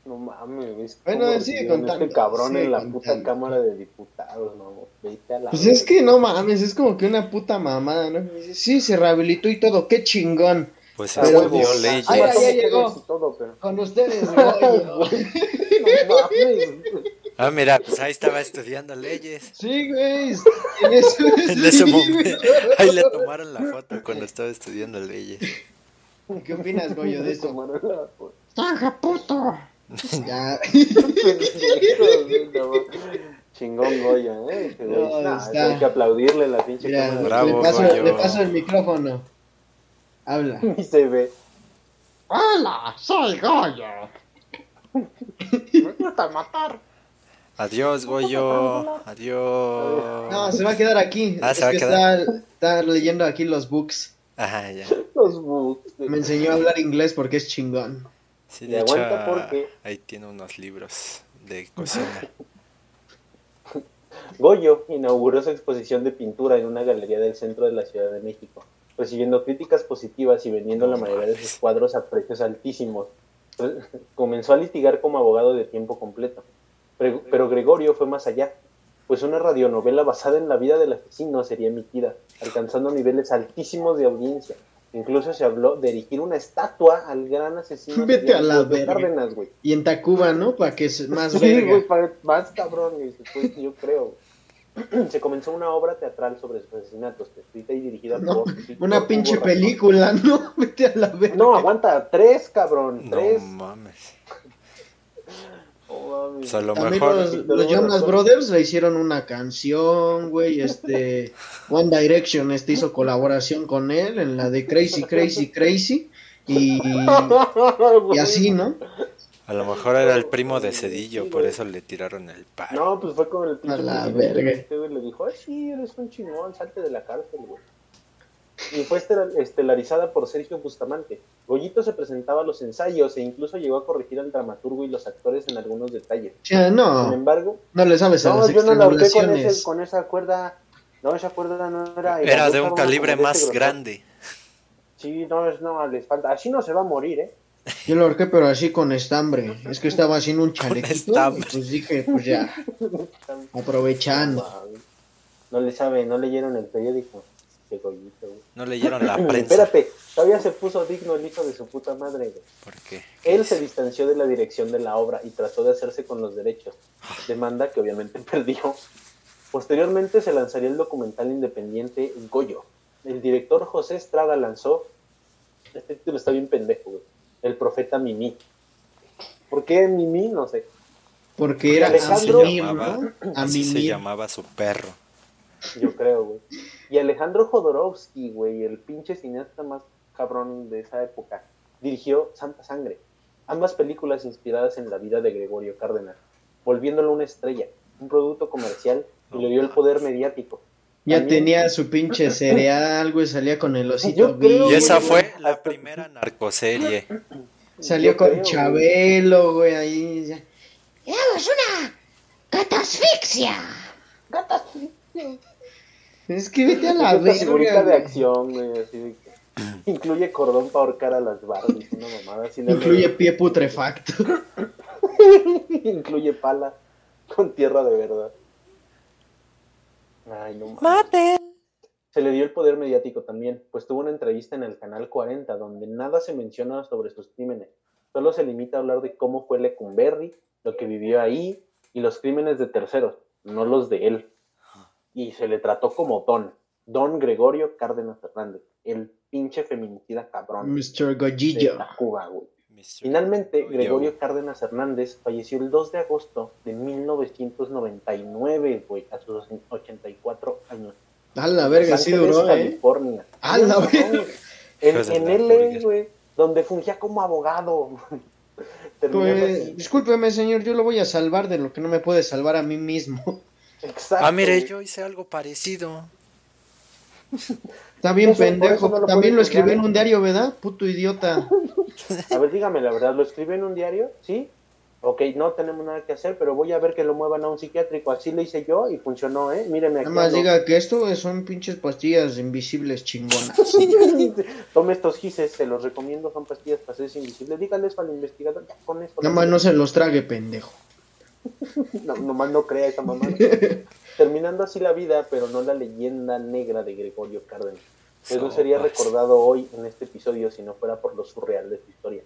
No mames. güey, es Bueno, sigue contando, Este cabrón sigue en la contando. puta Cámara de Diputados, no. Vete a la. Pues es que no mames, es como que una puta mamada, ¿no? Sí, se rehabilitó y todo, qué chingón. Pues Ah, estudió huevo. leyes. Ay, ay, ¿Cómo llegó. todo, pero- Con ustedes. No mames. Ah, mira, pues ahí estaba estudiando leyes. Sí, güey. En ese, En ese sí, momento. güey. Ahí le tomaron la foto cuando estaba estudiando leyes. ¿Qué opinas, Goyo, de foto. ¡Taja, puto! Ya. Chingón Goya, ¿eh? Güey. No, Nah, está- Hay que aplaudirle la pinche Mira, cámara. Bravo, le, paso, Goyo. le paso el micrófono. Habla. Y se ve. Hola, soy Goyo. Me gusta matar. Adiós, Goyo. Adiós. No, se va a quedar aquí. Ah, es se va a que quedar. Está, está leyendo aquí los books. Ajá, ya. Los books. Me enseñó a hablar inglés porque es chingón. Sí, de hecho, porque- ahí tiene unos libros de cocina. Goyo inauguró su exposición de pintura en una galería del centro de la Ciudad de México, recibiendo críticas positivas y vendiendo No la mayoría de sus cuadros a precios altísimos. Comenzó a litigar como abogado de tiempo completo, pero, pero Gregorio fue más allá, pues una radionovela basada en la vida del asesino sería emitida, alcanzando niveles altísimos de audiencia. Incluso se habló de erigir una estatua al gran asesino. Vete a la verga. Cárdenas, güey. Y en Tacuba, ¿no? Para que es más Sí, verga. güey, pa- más cabrón, después yo creo. Se comenzó una obra teatral sobre sus asesinatos, escrita y dirigida No, por Una pinche Hugo película, ¿no? Vete a la verga. No, aguanta, tres, cabrón, No tres. Mames. Mami. O sea, a lo También mejor. los, Jonas. Brothers le hicieron una canción, güey, este, One Direction este hizo colaboración con él en la de Crazy, Crazy, Crazy, y, y así, ¿no? A lo mejor era el primo de Cedillo, por eso le tiraron el paro. No, pues fue con el A la verga. Este güey le dijo, ay, sí, eres un chingón, salte de la cárcel, güey. Y fue estel- estelarizada por Sergio Bustamante. Goyito se presentaba a los ensayos e incluso llegó a corregir al dramaturgo y los actores en algunos detalles. O sea, Sin no, embargo, no le sabes a No, las yo no la ahorqué con, ese, con esa cuerda. No, esa cuerda no era. Era de un calibre más grande. Sí, no, es, no, falta. Así no se va a morir, ¿eh? Yo lo ahorqué, pero así con estambre. Es que estaba haciendo un chalequito, y pues dije, pues ya, aprovechando. No le sabe, no leyeron el periódico. Qué gollito, güey. No leyeron la prensa. Espérate, todavía se puso digno el hijo de su puta madre, güey. ¿Por qué? Él se distanció de la dirección de la obra y trató de hacerse con los derechos, demanda que obviamente perdió. Posteriormente se lanzaría el documental independiente Goyo. El director José Estrada lanzó, este título está bien pendejo, güey, El Profeta Mimi. ¿Por qué Mimi? No sé. Porque era Alejandro- Así se a mimir, llamaba, ¿no? A así se llamaba su perro. Yo creo, güey. Y Alejandro Jodorowsky, güey, el pinche cineasta más cabrón de esa época, dirigió Santa Sangre. Ambas películas inspiradas en la vida de Gregorio Cárdenas, volviéndolo una estrella, un producto comercial y le dio el poder mediático. Ya También- tenía su pinche cereal, güey, salía con el osito creo, Y esa güey, fue la primera narcoserie. Salió Yo con creo. Chabelo, güey, ahí. ya. ¡Tenemos una catasfixia! Es que vete a la esta figurita verga. de acción, güey, así de que- Incluye cordón para ahorcar a las Barbies, una mamada así. Incluye pie putrefacto. Incluye pala con tierra de verdad. Ay, no mames. Se le dio el poder mediático también, pues tuvo una entrevista en el canal 40 donde nada se menciona sobre sus crímenes. Solo se limita a hablar de cómo fue Lecumberri, lo que vivió ahí y los crímenes de terceros, no los de él. Y se le trató como Don, Don Gregorio Cárdenas Fernández, el pinche feminicida cabrón Mr. de Goyillo. Tacuba, güey. Mr. Finalmente. Gregorio Cárdenas Hernández falleció el 2 de agosto de 1999, güey, a sus 84 años. A la verga, sí duró, ¿eh? California. A la No, verga. En, de en la güey, donde fungía como abogado. Pues, discúlpeme, señor, yo lo voy a salvar de lo que no me puede salvar a mí mismo. Exacto. Ah, mire, yo hice algo parecido. Está bien Eso- pendejo. eso no lo También lo escribió juzgar. en un diario, ¿verdad? Puto idiota. A ver, dígame la verdad, ¿lo escribió en un diario? ¿Sí? Ok, no tenemos nada que hacer, pero voy a ver que lo muevan a un psiquiátrico. Así le hice yo y funcionó, ¿eh? Míreme aquí. Nada más ando. diga que esto son pinches pastillas invisibles chingonas. Tome estos gises, se los recomiendo, son pastillas para hacerse invisible. Dígales al investigador, ya con esto. Nada más no se los trague, pendejo. No, nomás no crea esa mamá. Terminando así la vida, pero no la leyenda negra de Gregorio Cárdenas. Pues no sería Sopas. recordado hoy en este episodio si no fuera por lo surreal de su historia.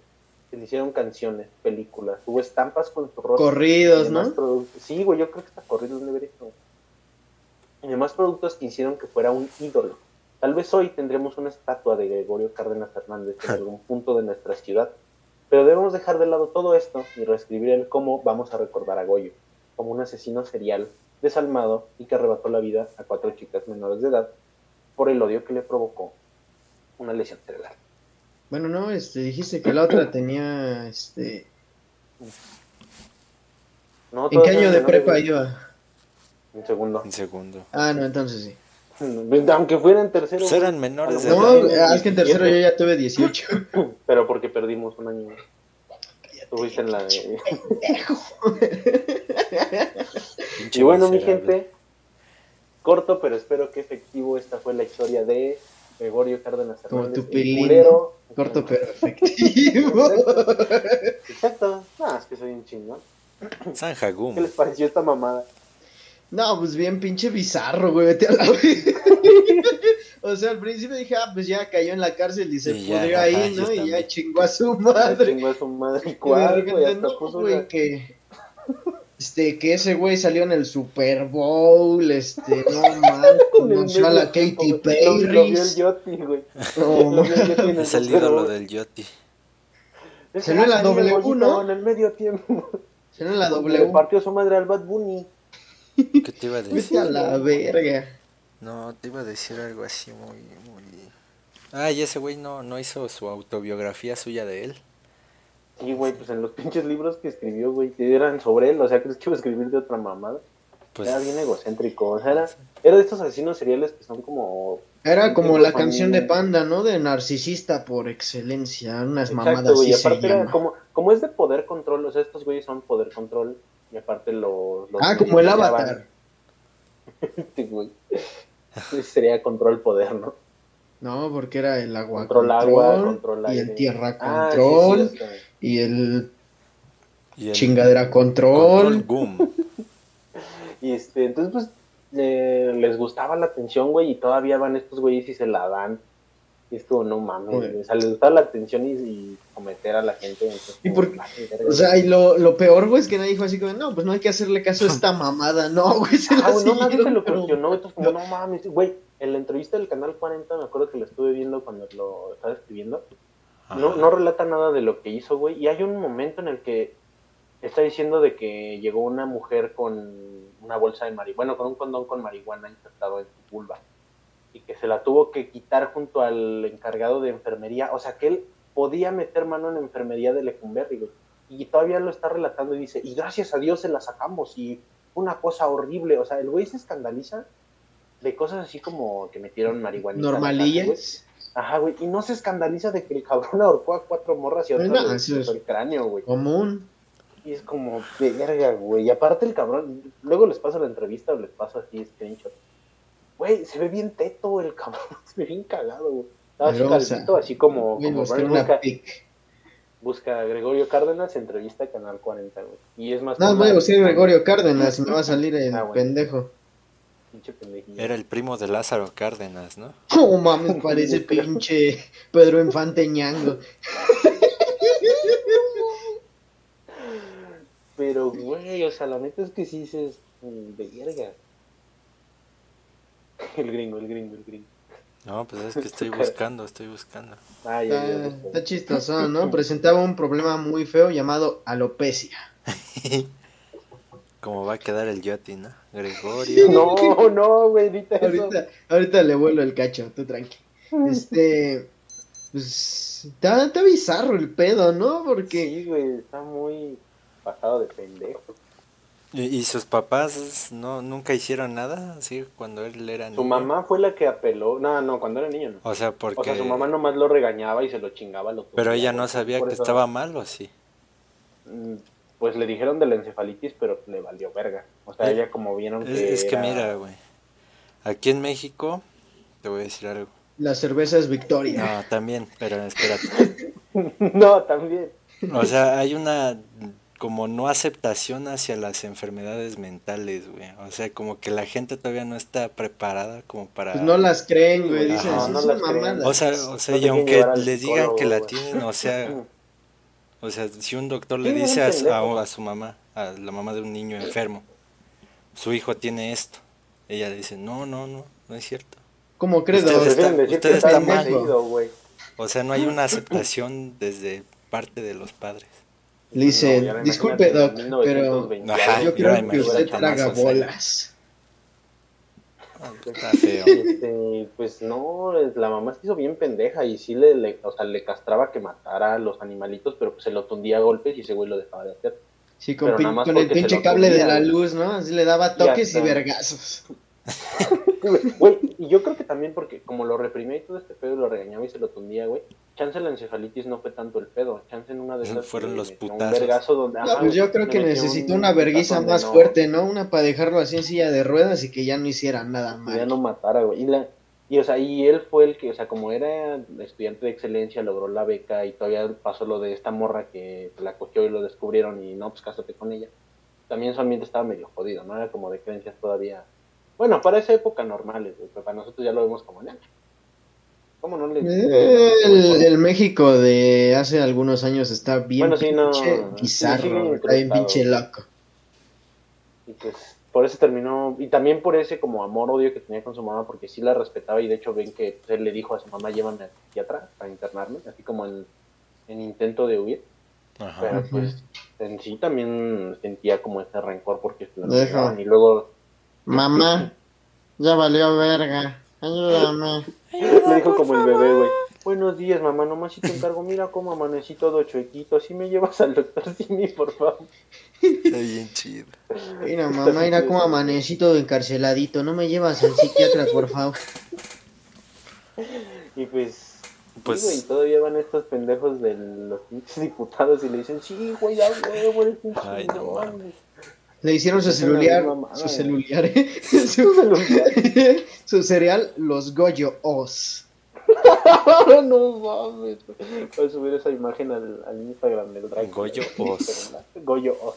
Se le hicieron canciones, películas, hubo estampas con su rostro. Corridos, ¿no? productos. Sí, güey, yo creo que está corrido un deber esto. Y demás productos que hicieron que fuera un ídolo. Tal vez hoy tendremos una estatua de Gregorio Cárdenas Fernández en algún punto de nuestra ciudad. Pero debemos dejar de lado todo esto y reescribir el cómo vamos a recordar a Goyo, como un asesino serial, desalmado y que arrebató la vida a cuatro chicas menores de edad por el odio que le provocó una lesión cerebral. Bueno, no, este, dijiste que la otra tenía, este, No, ¿En qué año de prepa iba? En segundo. En segundo. Ah, no, entonces sí. Aunque fuera en tercero. Pues eran menores de No, edad. es que en tercero yo ya tuve 18. Pero porque perdimos un año. Tú fuiste en la de... Y bueno, mi gente, corto pero espero que efectivo, esta fue la historia de Gregorio Cárdenas Como Hernández. tu el pilín, culero. Corto pero efectivo. Exacto. No, es que soy un chingón. San Jagum. ¿Qué les pareció esta mamada? No, pues bien pinche bizarro, güey, vete a la. O sea, al principio dije, ah, pues ya cayó en la cárcel y se pudrió ahí, ¿no? Y ya chingó a su madre. Chingó a su madre. ¿Cuál, güey? Hasta no, puso güey, una... que... Este, que ese güey salió en el Super Bowl, este, no mal, conoció a la Katy Lo, lo vio el Perry. Yoti, güey. No, Es el ídolo del Yoti. Salió en la W, ¿no? En el medio tiempo. Salió en la W. partió su madre al Bad Bunny. ¿Qué te iba a Vete decir? a la verga. No, te iba a decir algo así muy, muy... Ah, y ese güey no, no hizo su autobiografía suya de él. Sí, güey, pues en los pinches libros que escribió, güey, eran sobre él, o sea, ¿crees que iba a escribir de otra mamada? Pues, Era bien egocéntrico, o sea, era, era de estos asesinos seriales que son como... Era como la canción de Panda, ¿no? De narcisista por excelencia, unas Exacto, mamadas güey, y así se aparte era llama. como, como es de poder control, o sea, estos güeyes son poder control, y aparte los... los Ah, como el avatar. Sería control poder, ¿no? No, porque era el agua Control control, agua, control y aire. el tierra Ah, sí, control sí, y el y el chingadera Control control. Boom. Y este, entonces pues eh, les gustaba la atención, güey, y todavía van estos güeyes y se la dan. Y es como, no mames, güey, o sea, les gustaba la atención y, y cometer a la gente. entonces, ¿Y por qué? O sea, y lo, lo peor, güey, es que nadie dijo así como, no, pues no hay que hacerle caso a esta mamada. No, güey, se la Ah, güey, no, nadie se lo pero- cuestionó, entonces como, no mames, güey, en la entrevista del Canal 40 me acuerdo que la estuve viendo cuando lo estaba escribiendo, no, Ajá. no relata nada de lo que hizo, güey, y hay un momento en el que está diciendo de que llegó una mujer con una bolsa de marihuana, bueno, con un condón con marihuana insertado en su vulva, y que se la tuvo que quitar junto al encargado de enfermería, o sea, que él podía meter mano en enfermería de Lecumberri, güey, y todavía lo está relatando y dice, y gracias a Dios se la sacamos, y una cosa horrible, o sea, el güey se escandaliza de cosas así como que metieron marihuana. Normalillas. Ajá, güey. Y no se escandaliza de que el cabrón ahorcó a cuatro morras y otras no, el cráneo, güey. Común. Y es como, verga, güey. Y aparte el cabrón, luego les paso la entrevista o les paso así screenshot. Güey, se ve bien teto el cabrón, se ve bien cagado, güey. Estaba así calvito, así como, como busca, busca a Gregorio Cárdenas, entrevista a Canal 40, güey. Y es más... No, voy a buscar Gregorio Cárdenas me va a salir el Ah, bueno. pendejo. Pinche pendejillo. Era el primo de Lázaro Cárdenas, ¿no? Oh, mames, parece pinche Pedro Infante Ñango. Pero, güey, o sea, la neta es que sí dices, verga. El gringo, el gringo, el gringo. No, pues es que estoy buscando, estoy buscando. Ah, ya, ya, Está, ya. está chistoso, ¿no? Presentaba un problema muy feo llamado alopecia. ¿Cómo va a quedar el Yoti, no? Gregorio. No, no, güey, ahorita eso. Ahorita, ahorita le vuelo el cacho, tú tranqui. Este, pues, está, está bizarro el pedo, ¿no? Porque Sí, güey, está muy pasado de pendejo. ¿Y, sus papás no nunca hicieron nada? Así cuando él era niño. Su mamá fue la que apeló. No, no, cuando era niño no. O sea, porque. O sea, su mamá nomás lo regañaba y se lo chingaba. Lo Pero ella no sabía que eso, estaba mal, ¿o sí? mm, Pues le dijeron de la encefalitis, pero le valió verga. O sea, Eh, ella como vieron Es, que. es que era- mira, güey. Aquí en México, te voy a decir algo. la cerveza es Victoria. No, también, pero espérate. no, también. O sea, hay una como no aceptación hacia las enfermedades mentales, güey. O sea, como que la gente todavía no está preparada como para... Pues no las creen, güey, dicen, Ajá. "Sí, No son las creen. mamadas". O sea, o sea, No y aunque les digan que la tienen, o sea, o sea, si un doctor le dice a, a- a su mamá, a la mamá de un niño enfermo, su hijo tiene esto, ella le dice, no, no, no, no es cierto. ¿Cómo crees? Ustedes Doc? está- usted está mal. O sea, no hay una aceptación desde parte de los padres. Le dice, No, y disculpe, Doc, pero 1920 Ajá, yo y creo que usted traga bolas. Feo. Este, pues no, la mamá se hizo bien pendeja y sí le, le- o sea, le castraba que matara a los animalitos, pero pues se lo tundía a golpes y ese güey lo dejaba de hacer. Sí, con, pin- el pinche cable de la luz, ¿no? Así le daba toques y hasta- vergazos. Güey, y yo creo que también porque como lo reprimía y todo este pedo y lo regañaba y se lo tundía, güey. Chance la encefalitis no fue tanto el pedo. Chance en una de esas. Fueron que los Un putazos. vergazo donde. No, ajá, pues yo creo que necesitó un una verguiza más no- fuerte, ¿no? Una para dejarlo así en silla de ruedas y que ya no hiciera nada que mal. ya no matara, güey. Y, la, y, o sea, y él fue el que, o sea, como era estudiante de excelencia, logró la beca y todavía pasó lo de esta morra que la cogió y lo descubrieron y no, pues cásate con ella. También su ambiente estaba medio jodido, ¿no? Era como de creencias todavía. Bueno, para esa época normales, güey, pero para nosotros ya lo vemos como, "Nah, ¿cómo no le.? Eh, El, el México de hace algunos años está bien Bueno, pinche sí, sí, bizarro, bien está bien incrustado. pinche loco. Y pues por eso terminó, y también por ese como amor-odio que tenía con su mamá, porque sí la respetaba y de hecho ven que pues, él le dijo a su mamá, llévame al psiquiatra para internarme, así como en, en intento de huir, Ajá. pero pues en sí también sentía como ese rencor porque y luego Mamá, ya valió verga, ayúdame. le dijo como el bebé, güey. Buenos días, mamá, nomás si te encargo, mira cómo amanecí todo chuequito, así me llevas al doctor Simi, por favor. Está bien chido. Mira, mamá, mira cómo amanecí todo encarceladito, no me llevas al psiquiatra, por favor. Y pues, Pues- sí, güey, todavía van estos pendejos de los diputados y le dicen, sí, güey, da huevo, eres un Ay, no chingón". mames. Le hicieron su celular, mamada, su celular, ¿eh? su, su cereal, los Goyo Os. no mames. Voy a subir esa imagen al, al Instagram del Drake. Goyo Oz. Goyo Oz.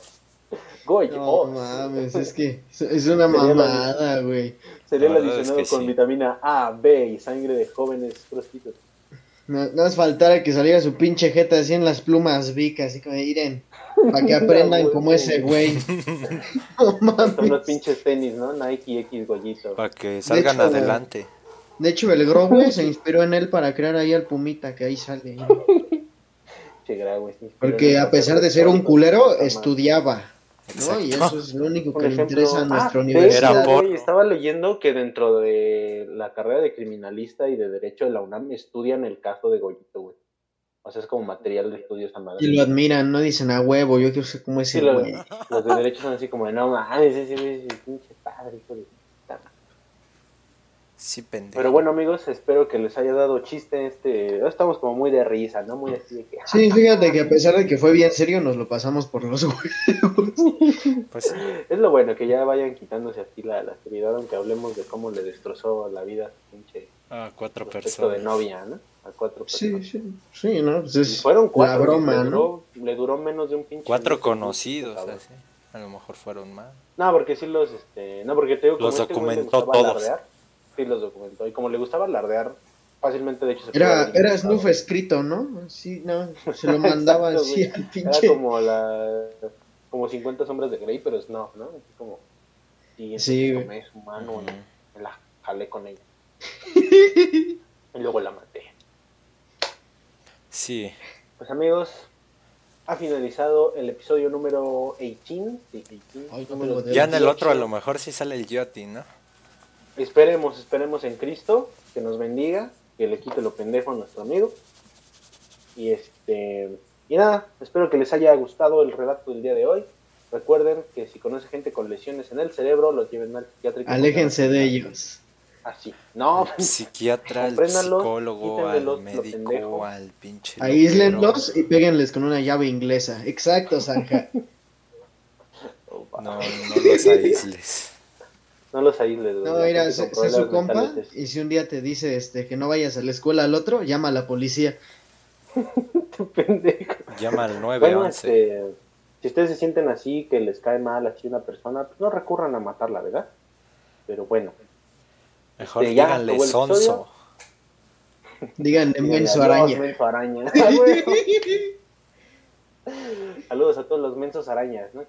Goyo No Oz. mames, es que es- una mamada, güey. Cereal verdad es adicionado que con sí. vitamina A, B y sangre de jóvenes prostitutas. No, no nos faltara que saliera su pinche jeta así en las plumas Vic, así como miren, para que aprendan como ese güey. No Son los pinches tenis, ¿no? Nike X Goyito. Para que salgan hecho, adelante. De hecho, el Grogu se inspiró en él para crear ahí al Pumita, que ahí sale. Che, Porque a pesar de ser un culero, estudiaba. ¿no? Y eso es lo único que le ejemplo, interesa a nuestra ah, universidad. Por- estaba leyendo que dentro de la carrera de criminalista y de derecho de la UNAM estudian el caso de Goyito, güey. O sea, es como material de estudio esa madre. Y lo admiran, no dicen a huevo, yo quiero ser como ese Sí, los, de derecho son así como de, no mames, ese güey es pinche padre, hijo de puta madre". Sí, pendejo. Pero bueno, amigos, espero que les haya dado chiste este... Estamos como muy de risa, ¿no? Muy así de que... Sí, fíjate que a pesar de que fue bien serio, nos lo pasamos por los huevos. Pues sí. Es lo bueno, que ya vayan quitándose así la, la seriedad, aunque hablemos de cómo le destrozó la vida a su pinche A cuatro prospecto de personas. novia, ¿no? A cuatro personas. Sí, sí, sí, ¿no? Pues Y fueron cuatro. la broma, le ¿no? le duró menos de un pinche. Cuatro mes, conocidos. A lo mejor fueron más. No, porque sí los, este, no, porque te digo, Los este documentó gustaba todos. Sí los documentó, y como le gustaba alardear, fácilmente de hecho se Era, era. Snuff escrito, ¿no? Sí, no, se lo mandaba Exacto, así al Era pinche. como la, como 50 sombras de Grey, pero Snuff, ¿no? Así como, sí, Sí, tomé su mano, y me la jalé con ella. y luego la maté. Sí. Pues amigos, ha finalizado el episodio número 18. sí, 18, Ay, no número tengo dedos. Ya en el 18. otro a lo mejor sí sale el Yoti, ¿no? Esperemos, esperemos en Cristo, que nos bendiga, que le quite lo pendejo a nuestro amigo. Y este y nada, espero que les haya gustado el relato del día de hoy. Recuerden que si conoce gente con lesiones en el cerebro, los lleven al psiquiátrico. Aléjense de ellos. Así. No, Al psiquiatra, al psicólogo, al los- médico, al pinche. Aíslenlos y péguenles con una llave inglesa. Exacto, Zanja. va. No, no los aísles. No los aísles. güey, No, mira, sé, su compa mentales y si un día te dice este que no vayas a la escuela al otro, llama a la policía. pendejo. Llama al Bueno, 911. este, si ustedes se sienten así, que les cae mal así una persona, pues no recurran a matarla, ¿verdad? Pero bueno. Mejor este, ya, díganle el sonso. Díganle menso araña. menso araña. Ah. Saludos a todos los mensos arañas, ¿no?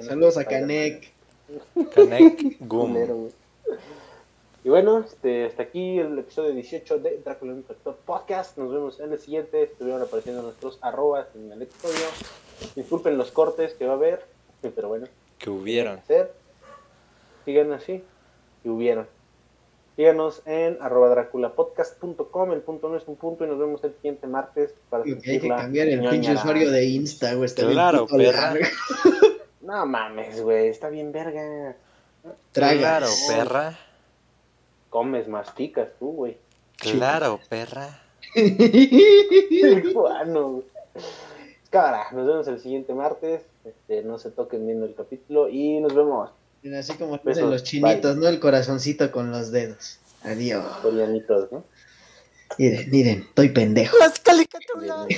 Saludos a. Canek. Canek Gum. Y bueno, este, hasta aquí el episodio 18 de Drácula el Infector Podcast. Nos vemos en el siguiente. Estuvieron apareciendo nuestros arrobas en el episodio. Disculpen los cortes que va a haber, pero bueno, Que hubieron. Sigan así y hubieron. Síganos en arroba draculapodcast.com, el punto no es un punto y nos vemos el siguiente martes para Hay que sentir la cambiar el pinche usuario de Insta, güey. Está bien Claro, largo. No mames, güey, está bien verga. Tragas. Claro, perra. Comes, masticas tú, güey. Claro, perra. Bueno, güey. Cámara, nos vemos el siguiente martes. Este, no se toquen viendo el capítulo y nos vemos. Así como Besos. los chinitos, ¿no? El corazoncito con los dedos. Adiós. ¿no? Miren, miren, estoy pendejo. Las caricaturas.